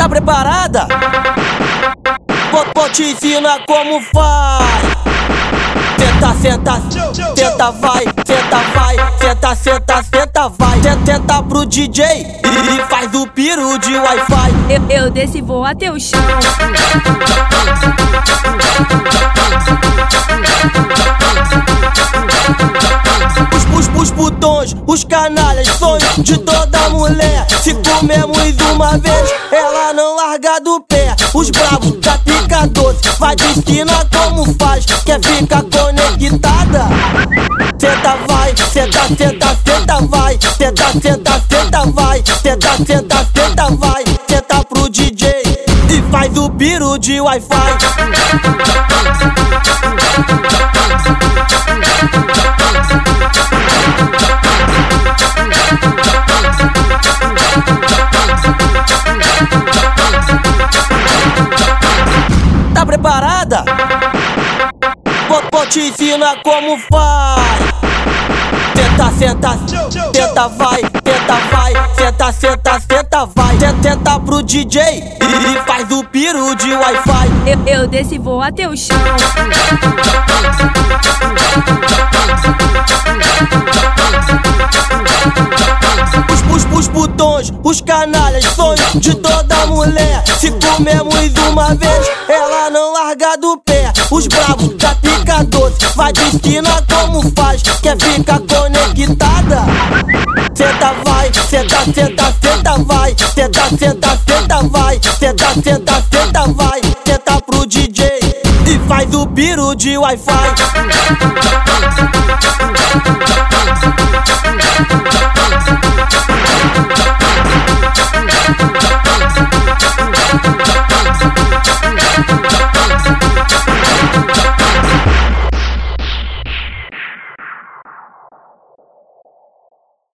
Tá preparada? Vou, vou te ensinar como faz. Senta, senta, senta, vai, senta, vai, senta, senta, senta, vai. Senta, pro DJ e faz o piru de Wi-Fi. Eu, eu desço e vou até o chão. Os, os, os putões, os canalhas, sonhos de toda mulher. Se comemos uma vez, ela Os bravos da pica doce, vai te ensinar como faz. Quer ficar conectada? Senta, vai, senta, senta, senta, vai. Senta, senta, senta, vai. Senta, senta, senta, vai. Senta pro DJ e faz o piru de Wi-Fi. Preparada? Vou, te ensinar como faz. Senta, senta, senta, vai, senta, vai, senta, senta, senta, vai. Senta pro DJ e faz o piru de Wi-Fi. Eu, eu desço e vou até o chão. Os, os, os putões, os canalhas, sonhos de mulher. Se comemos uma vez, ela não larga do pé. Os bravos da pica doce, vai te ensinar como faz. Quer ficar conectada? Senta, vai, senta, senta, senta, vai. Senta, senta, senta, vai. Senta, senta, senta, vai. Senta pro DJ e faz o piru de Wi-Fi.